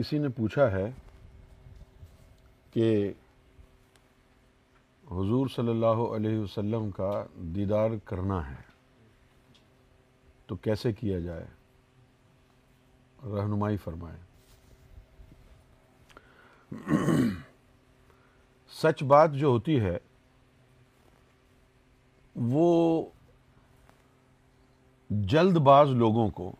کسی نے پوچھا ہے کہ حضور صلی اللہ علیہ وسلم کا دیدار کرنا ہے تو کیسے کیا جائے؟ رہنمائی فرمائے۔ سچ بات جو ہوتی ہے، وہ جلد باز لوگوں کو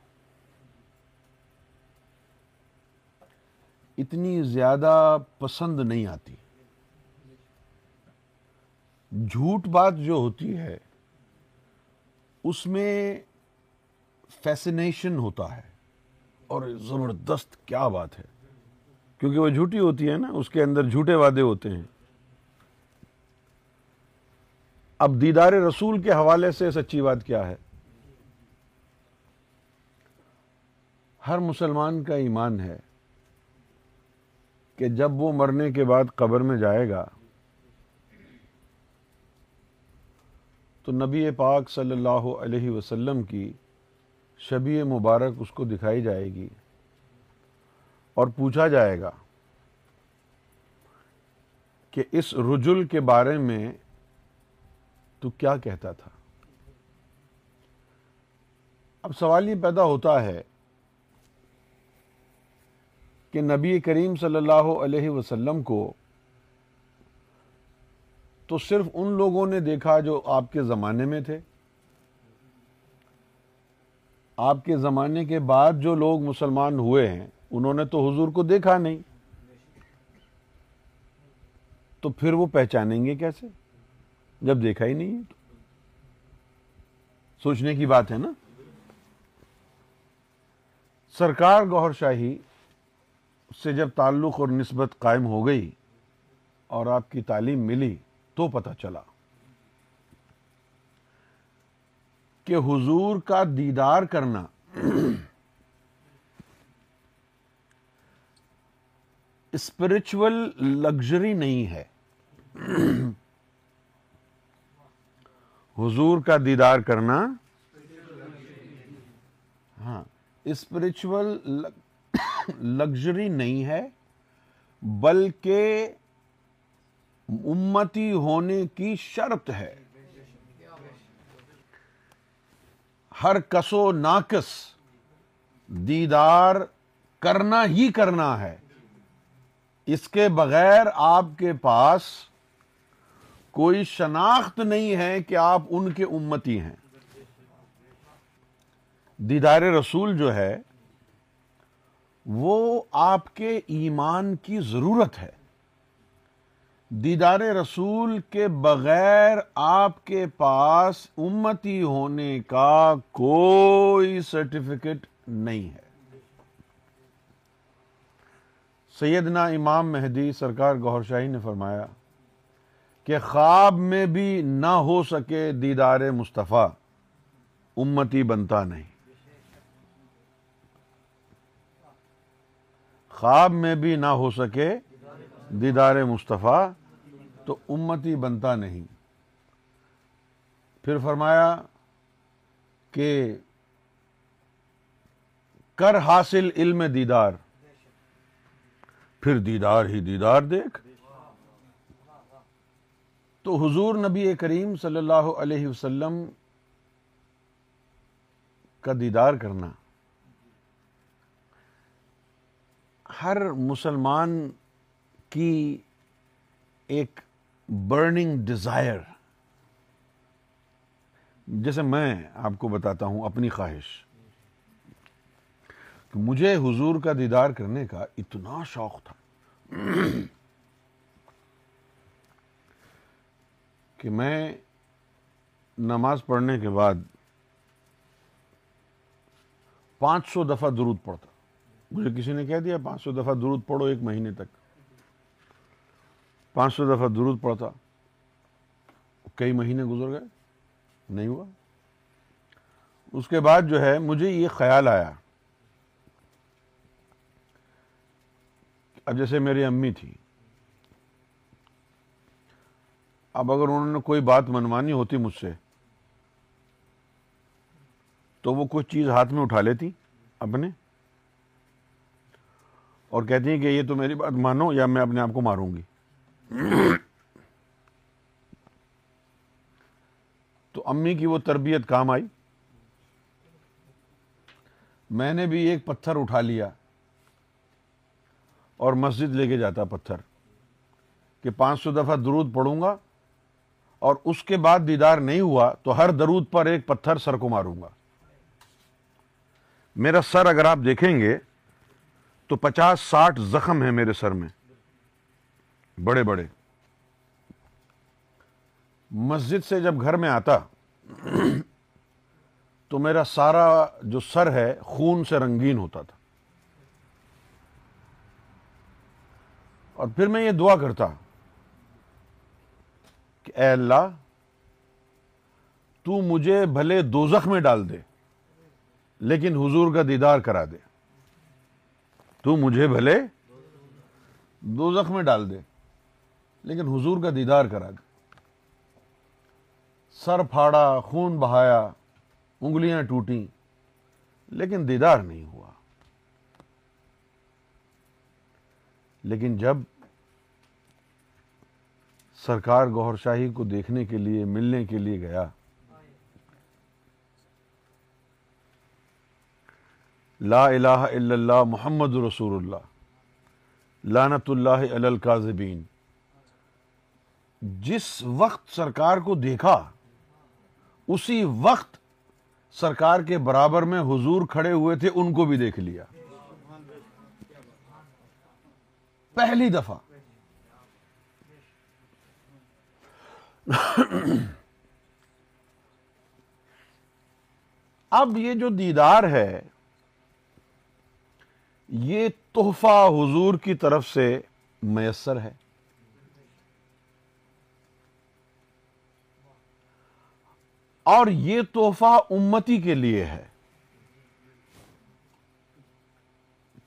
اتنی زیادہ پسند نہیں آتی۔ جھوٹ بات جو ہوتی ہے، اس میں فیسنیشن ہوتا ہے۔ اور زبردست کیا بات ہے۔ کیونکہ وہ جھوٹی ہوتی ہے نا، اس کے اندر جھوٹے وعدے ہوتے ہیں۔ اب دیدار رسول کے حوالے سے سچی بات کیا ہے؟ ہر مسلمان کا ایمان ہے۔ کہ جب وہ مرنے کے بعد قبر میں جائے گا، تو نبی پاک صلی اللہ علیہ وسلم کی شبی مبارک اس کو دکھائی جائے گی اور پوچھا جائے گا کہ اس رجل کے بارے میں تو کیا کہتا تھا؟ اب سوال یہ پیدا ہوتا ہے کہ نبی کریم صلی اللہ علیہ وسلم کو تو صرف ان لوگوں نے دیکھا جو آپ کے زمانے میں تھے۔ آپ کے زمانے کے بعد جو لوگ مسلمان ہوئے ہیں، انہوں نے تو حضور کو دیکھا نہیں۔ تو پھر وہ پہچانیں گے کیسے؟ جب دیکھا ہی نہیں ہے تو۔ سوچنے کی بات ہے نا۔ سرکار گوھر شاہی سے جب تعلق اور نسبت قائم ہو گئی اور آپ کی تعلیم ملی تو پتہ چلا کہ حضور کا دیدار کرنا اسپرچل لگژری نہیں ہے۔ حضور کا دیدار کرنا ہاں اسپرچل لگژری نہیں ہے، بلکہ امتی ہونے کی شرط ہے۔ ہر کسو ناکس دیدار کرنا ہی کرنا ہے۔ اس کے بغیر آپ کے پاس کوئی شناخت نہیں ہے کہ آپ ان کے امتی ہیں۔ دیدار رسول جو ہے وہ آپ کے ایمان کی ضرورت ہے۔ دیدار رسول کے بغیر آپ کے پاس امتی ہونے کا کوئی سرٹیفکیٹ نہیں ہے۔ سیدنا امام مہدی سرکار گوھر شاہی نے فرمایا کہ خواب میں بھی نہ ہو سکے دیدار مصطفیٰ، امتی بنتا نہیں۔ خواب میں بھی نہ ہو سکے دیدار مصطفیٰ، تو امتی بنتا نہیں۔ پھر فرمایا کہ کر حاصل علم دیدار۔ پھر دیدار ہی دیدار دیکھ۔ تو حضور نبی کریم صلی اللہ علیہ وسلم کا دیدار کرنا۔ ہر مسلمان کی ایک برننگ ڈیزائر جیسے میں آپ کو بتاتا ہوں اپنی خواہش. کہ مجھے حضور کا دیدار کرنے کا اتنا شوق تھا کہ میں نماز پڑھنے کے بعد پانچ سو دفعہ درود پڑتا مجھے کسی نے کہہ دیا پانچ سو دفعہ درود پڑھو ایک مہینے تک۔ پانچ سو دفعہ درود پڑتا کئی مہینے گزر گئے، نہیں ہوا۔ اس کے بعد جو ہے، مجھے یہ خیال آیا۔ اب جیسے میری امی تھی۔ اب اگر انہوں نے کوئی بات منوانی ہوتی مجھ سے، تو وہ کچھ چیز ہاتھ میں اٹھا لیتی اپنے۔ اور کہتی ہیں کہ یہ تو میری بات مانو یا میں اپنے آپ کو ماروں گی۔ تو امی کی وہ تربیت کام آئی۔ میں نے بھی ایک پتھر اٹھا لیا اور مسجد لے کے جاتا پتھر کہ پانچ سو دفعہ درود پڑھوں گا اور اس کے بعد دیدار نہیں ہوا تو ہر درود پر ایک پتھر سر کو ماروں گا۔ میرا سر اگر آپ دیکھیں گے تو پچاس ساٹھ زخم ہیں میرے سر میں۔ بڑے بڑے۔ مسجد سے جب گھر میں آتا تو میرا سارا جو سر ہے خون سے رنگین ہوتا تھا۔ اور پھر میں یہ دعا کرتا کہ اے اللہ، تو مجھے بھلے دوزخ میں ڈال دے، لیکن حضور کا دیدار کرا دے۔ تو مجھے بھلے دوزخ میں ڈال دے۔ لیکن حضور کا دیدار کرا۔ دے سر پھاڑا، خون بہایا، انگلیاں ٹوٹیں، لیکن دیدار نہیں ہوا۔ لیکن جب سرکار گوھر شاہی کو دیکھنے کے لیے، ملنے کے لیے گیا لا الہ الا اللہ محمد رسول اللہ. لانت اللہ علی القاذبین جس وقت سرکار کو دیکھا، اسی وقت سرکار کے برابر میں حضور کھڑے ہوئے تھے، ان کو بھی دیکھ لیا۔ پہلی دفعہ۔ اب یہ جو دیدار ہے یہ تحفہ حضور کی طرف سے میسر ہے۔ اور یہ تحفہ امتی کے لیے ہے۔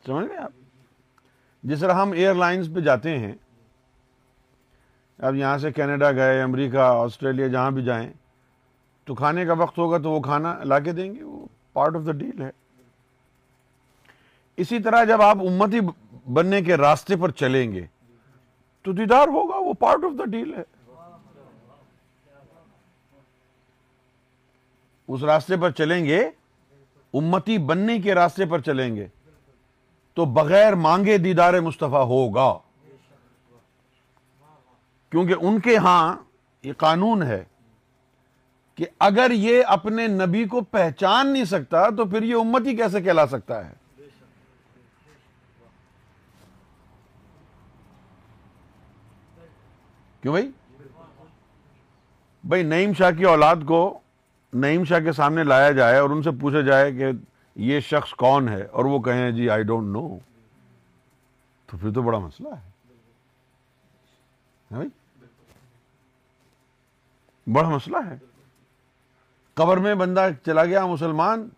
سمجھ گئے آپ؟ جس طرح ہم ایئر لائنز پہ جاتے ہیں اب یہاں سے کینیڈا گئے، امریکہ، آسٹریلیا، جہاں بھی جائیں، تو کھانے کا وقت ہوگا تو وہ کھانا لا کے دیں گے، وہ پارٹ آف دا ڈیل ہے۔ اسی طرح جب آپ امتی بننے کے راستے پر چلیں گے، تو دیدار ہوگا، وہ پارٹ آف دا ڈیل ہے۔ اس راستے پر چلیں گے، امتی بننے کے راستے پر چلیں گے، تو بغیر مانگے دیدار مصطفیٰ ہوگا۔ کیونکہ ان کے ہاں یہ قانون ہے کہ اگر یہ اپنے نبی کو پہچان نہیں سکتا، تو پھر یہ امتی کیسے کہلا سکتا ہے؟ کیوں بھائی؟ بھائی نعیم شاہ کی اولاد کو نعیم شاہ کے سامنے لایا جائے اور ان سے پوچھا جائے کہ یہ شخص کون ہے اور وہ کہیں جی آئی ڈونٹ نو تو پھر تو بڑا مسئلہ ہے۔ بھائی؟ بڑا مسئلہ ہے۔ قبر میں بندہ چلا گیا مسلمان،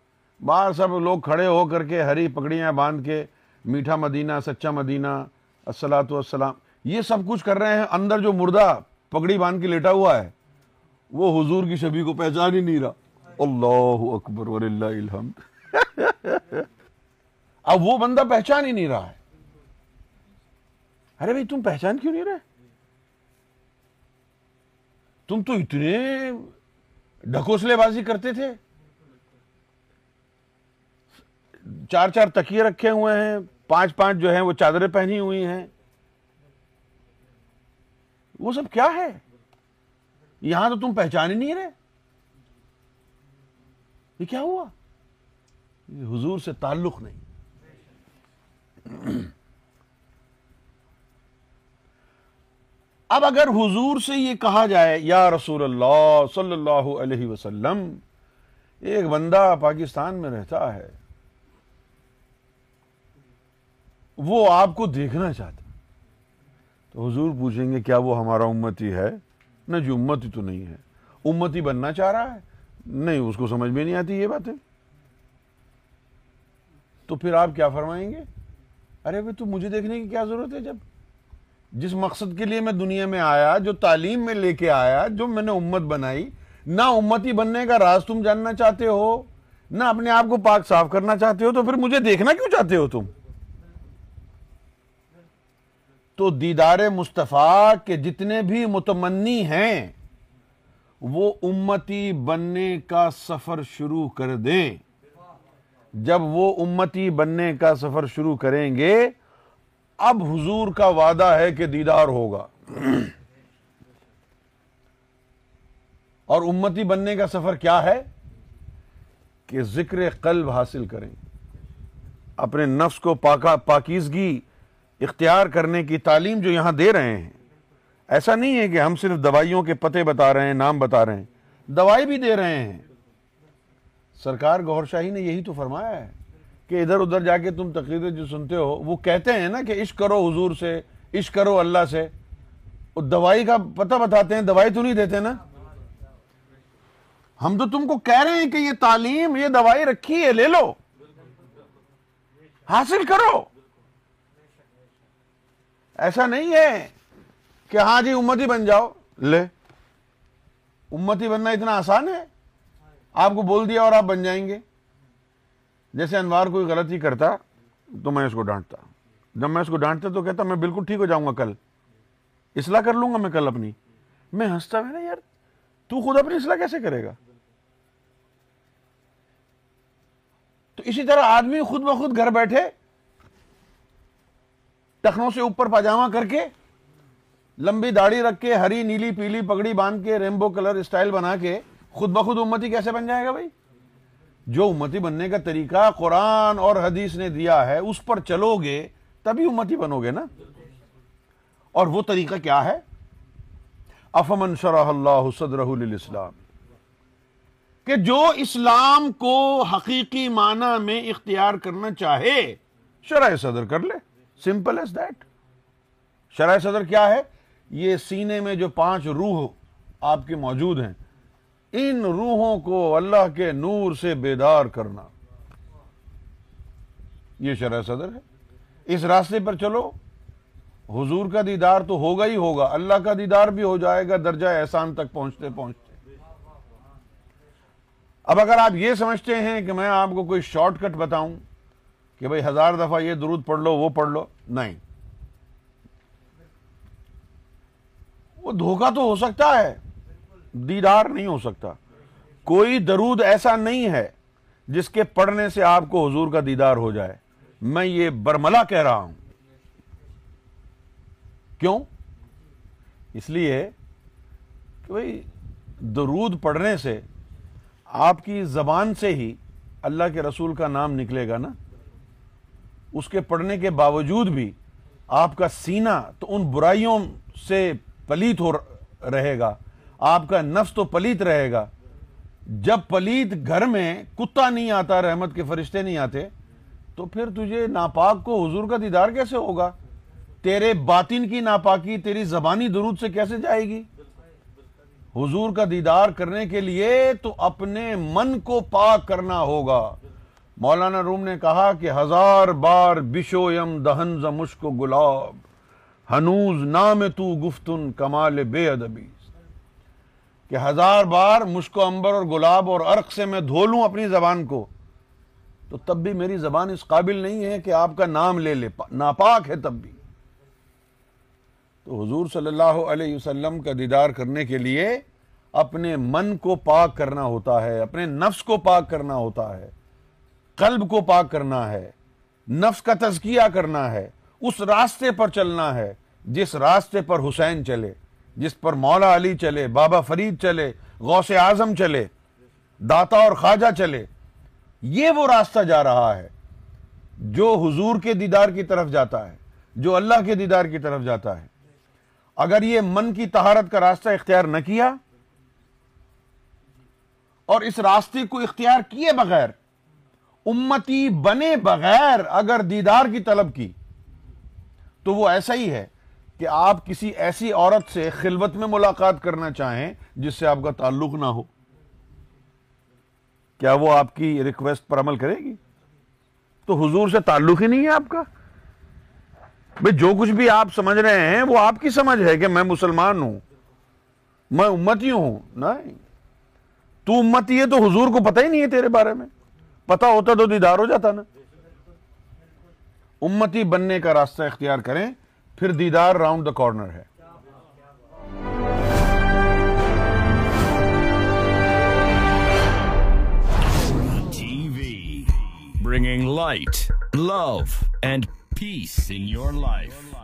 باہر سب لوگ کھڑے ہو کر کے ہری پکڑیاں باندھ کے میٹھا مدینہ، سچا مدینہ السلاۃ والسلام۔ یہ سب کچھ کر رہے ہیں، اندر جو مردہ پگڑی باندھ کے لیٹا ہوا ہے، وہ حضور کی شبی کو پہچان ہی نہیں رہا۔ اللہ اکبر الحمد۔ اب وہ بندہ پہچان ہی نہیں رہا ہے۔ ارے بھائی، تم پہچان کیوں نہیں رہے؟ تم تو اتنے ڈھکوسلے بازی کرتے تھے۔ چار چار تکیے رکھے ہوئے ہیں، پانچ پانچ جو ہیں وہ چادریں پہنی ہوئی ہیں۔ وہ سب کیا ہے؟ یہاں تو تم پہچان ہی نہیں رہے۔ یہ کیا ہوا؟ یہ حضور سے تعلق نہیں۔ اب اگر حضور سے یہ کہا جائے، یا رسول اللہ صلی اللہ علیہ وسلم، ایک بندہ پاکستان میں رہتا ہے، وہ آپ کو دیکھنا چاہتا تو حضور پوچھیں گے کیا وہ ہمارا امتی ہے؟ نہ جو امتی تو نہیں ہے۔ امتی بننا چاہ رہا ہے؟ نہیں، اس کو سمجھ میں نہیں آتی یہ باتیں۔ تو پھر آپ کیا فرمائیں گے؟ ارے بھائی، تو مجھے دیکھنے کی کیا ضرورت ہے جب؟ جس مقصد کے لیے میں دنیا میں آیا، جو تعلیم میں لے کے آیا، جو میں نے امت بنائی، نہ امتی بننے کا راز تم جاننا چاہتے ہو، نہ اپنے آپ کو پاک صاف کرنا چاہتے ہو، تو پھر مجھے دیکھنا کیوں چاہتے ہو تم؟ تو دیدار مصطفیٰ کے جتنے بھی متمنی ہیں، وہ امتی بننے کا سفر شروع کر دیں۔ جب وہ امتی بننے کا سفر شروع کریں گے، اب حضور کا وعدہ ہے کہ دیدار ہوگا۔ اور امتی بننے کا سفر کیا ہے؟ کہ ذکر قلب حاصل کریں۔ اپنے نفس کو پاکیزگی اختیار کرنے کی تعلیم جو یہاں دے رہے ہیں۔ ایسا نہیں ہے کہ ہم صرف دوائیوں کے پتے بتا رہے ہیں، نام بتا رہے ہیں۔ دوائی بھی دے رہے ہیں۔ سرکار گور شاہی نے یہی تو فرمایا ہے کہ ادھر ادھر جا کے تم تقریریں جو سنتے ہو، وہ کہتے ہیں نا کہ عشق کرو حضور سے، عشق کرو اللہ سے۔ دوائی کا پتہ بتاتے ہیں، دوائی تو نہیں دیتے نا۔ ہم تو تم کو کہہ رہے ہیں کہ یہ تعلیم، یہ دوائی رکھی ہے، لے لو۔ حاصل کرو۔ ایسا نہیں ہے کہ ہاں جی امتی بن جاؤ۔ لے، امتی بننا اتنا آسان ہے۔ آپ کو بول دیا اور آپ بن جائیں گے۔ جیسے انوار کوئی غلطی کرتا تو میں اس کو ڈانٹتا۔ جب میں اس کو ڈانٹتا تو کہتا میں بالکل ٹھیک ہو جاؤں گا کل۔ اصلاح کر لوں گا میں کل اپنی۔ میں ہنستا میں نا یار، تو خود اپنی اصلاح کیسے کرے گا؟ تو اسی طرح آدمی خود بخود گھر بیٹھے ٹخنوں سے اوپر پاجامہ کر کے لمبی داڑھی رکھ کے، ہری، نیلی، پیلی، پگڑی باندھ کے ریمبو کلر اسٹائل بنا کے، خود بخود امتی کیسے بن جائے گا بھائی؟ جو امتی بننے کا طریقہ قرآن اور حدیث نے دیا ہے، اس پر چلو گے، تبھی امتی بنو گے نا؟ اور وہ طریقہ کیا ہے؟ افمن شرح اللہ صدرہ للاسلام۔ کہ جو اسلام کو حقیقی معنی میں اختیار کرنا چاہے، شرح صدر کر لے۔ سمپل ایز دیٹ شرح صدر کیا ہے؟ یہ سینے میں جو پانچ روح آپ کے موجود ہیں، ان روحوں کو اللہ کے نور سے بیدار کرنا۔ یہ شرح صدر ہے۔ اس راستے پر چلو۔ حضور کا دیدار تو ہوگا ہی ہوگا۔ اللہ کا دیدار بھی ہو جائے گا درجہ احسان تک پہنچتے پہنچتے۔ اب اگر آپ یہ سمجھتے ہیں کہ میں آپ کو کوئی شارٹ کٹ بتاؤں کہ بھئی ہزار دفعہ یہ درود پڑھ لو، وہ پڑھ لو۔ نہیں۔ وہ دھوکہ تو ہو سکتا ہے۔ دیدار نہیں ہو سکتا۔ کوئی درود ایسا نہیں ہے جس کے پڑھنے سے آپ کو حضور کا دیدار ہو جائے۔ میں یہ برملا کہہ رہا ہوں۔ کیوں؟ اس لیے کہ بھئی درود پڑھنے سے آپ کی زبان سے ہی اللہ کے رسول کا نام نکلے گا نا۔ اس کے پڑھنے کے باوجود بھی آپ کا سینہ تو ان برائیوں سے پلیت ہو رہے گا، آپ کا نفس تو پلیت رہے گا۔ جب پلیت گھر میں کتا نہیں آتا، رحمت کے فرشتے نہیں آتے، تو پھر تجھے ناپاک کو حضور کا دیدار کیسے ہوگا؟ تیرے باطن کی ناپاکی، تیری زبانی درود سے کیسے جائے گی؟ حضور کا دیدار کرنے کے لیے تو اپنے من کو پاک کرنا ہوگا۔ مولانا روم نے کہا کہ ہزار بار بشو یم دہن مشک گلاب، ہنوز نام تو گفتن کمال بے ادبی۔ کہ ہزار بار مشک و امبر اور گلاب اور عرق سے میں دھو لوں اپنی زبان کو، تو تب بھی میری زبان اس قابل نہیں ہے کہ آپ کا نام لے لے، ناپاک ہے تب بھی۔ تو حضور صلی اللہ علیہ وسلم کا دیدار کرنے کے لیے اپنے من کو پاک کرنا ہوتا ہے، اپنے نفس کو پاک کرنا ہوتا ہے۔ قلب کو پاک کرنا ہے، نفس کا تزکیہ کرنا ہے، اس راستے پر چلنا ہے، جس راستے پر حسین چلے، جس پر مولا علی چلے، بابا فرید چلے، غوث اعظم چلے، داتا اور خواجہ چلے، یہ وہ راستہ جا رہا ہے جو حضور کے دیدار کی طرف جاتا ہے، جو اللہ کے دیدار کی طرف جاتا ہے۔ اگر یہ من کی تہارت کا راستہ اختیار نہ کیا، اور اس راستے کو اختیار کیے بغیر امتی بنے بغیر اگر دیدار کی طلب کی، تو وہ ایسا ہی ہے کہ آپ کسی ایسی عورت سے خلوت میں ملاقات کرنا چاہیں جس سے آپ کا تعلق نہ ہو۔ کیا وہ آپ کی ریکویسٹ پر عمل کرے گی؟ تو حضور سے تعلق ہی نہیں ہے آپ کا۔ بھئی جو کچھ بھی آپ سمجھ رہے ہیں، وہ آپ کی سمجھ ہے کہ میں مسلمان ہوں، میں امتی ہوں۔ نہیں۔ تو امتی ہے تو حضور کو پتہ ہی نہیں ہے تیرے بارے میں۔ پتہ ہوتا تو دیدار ہو جاتا نا۔ امتی بننے کا راستہ اختیار کریں پھر دیدار راؤنڈ دا کارنر ہے۔ TV, bringing light, love, and peace in your life.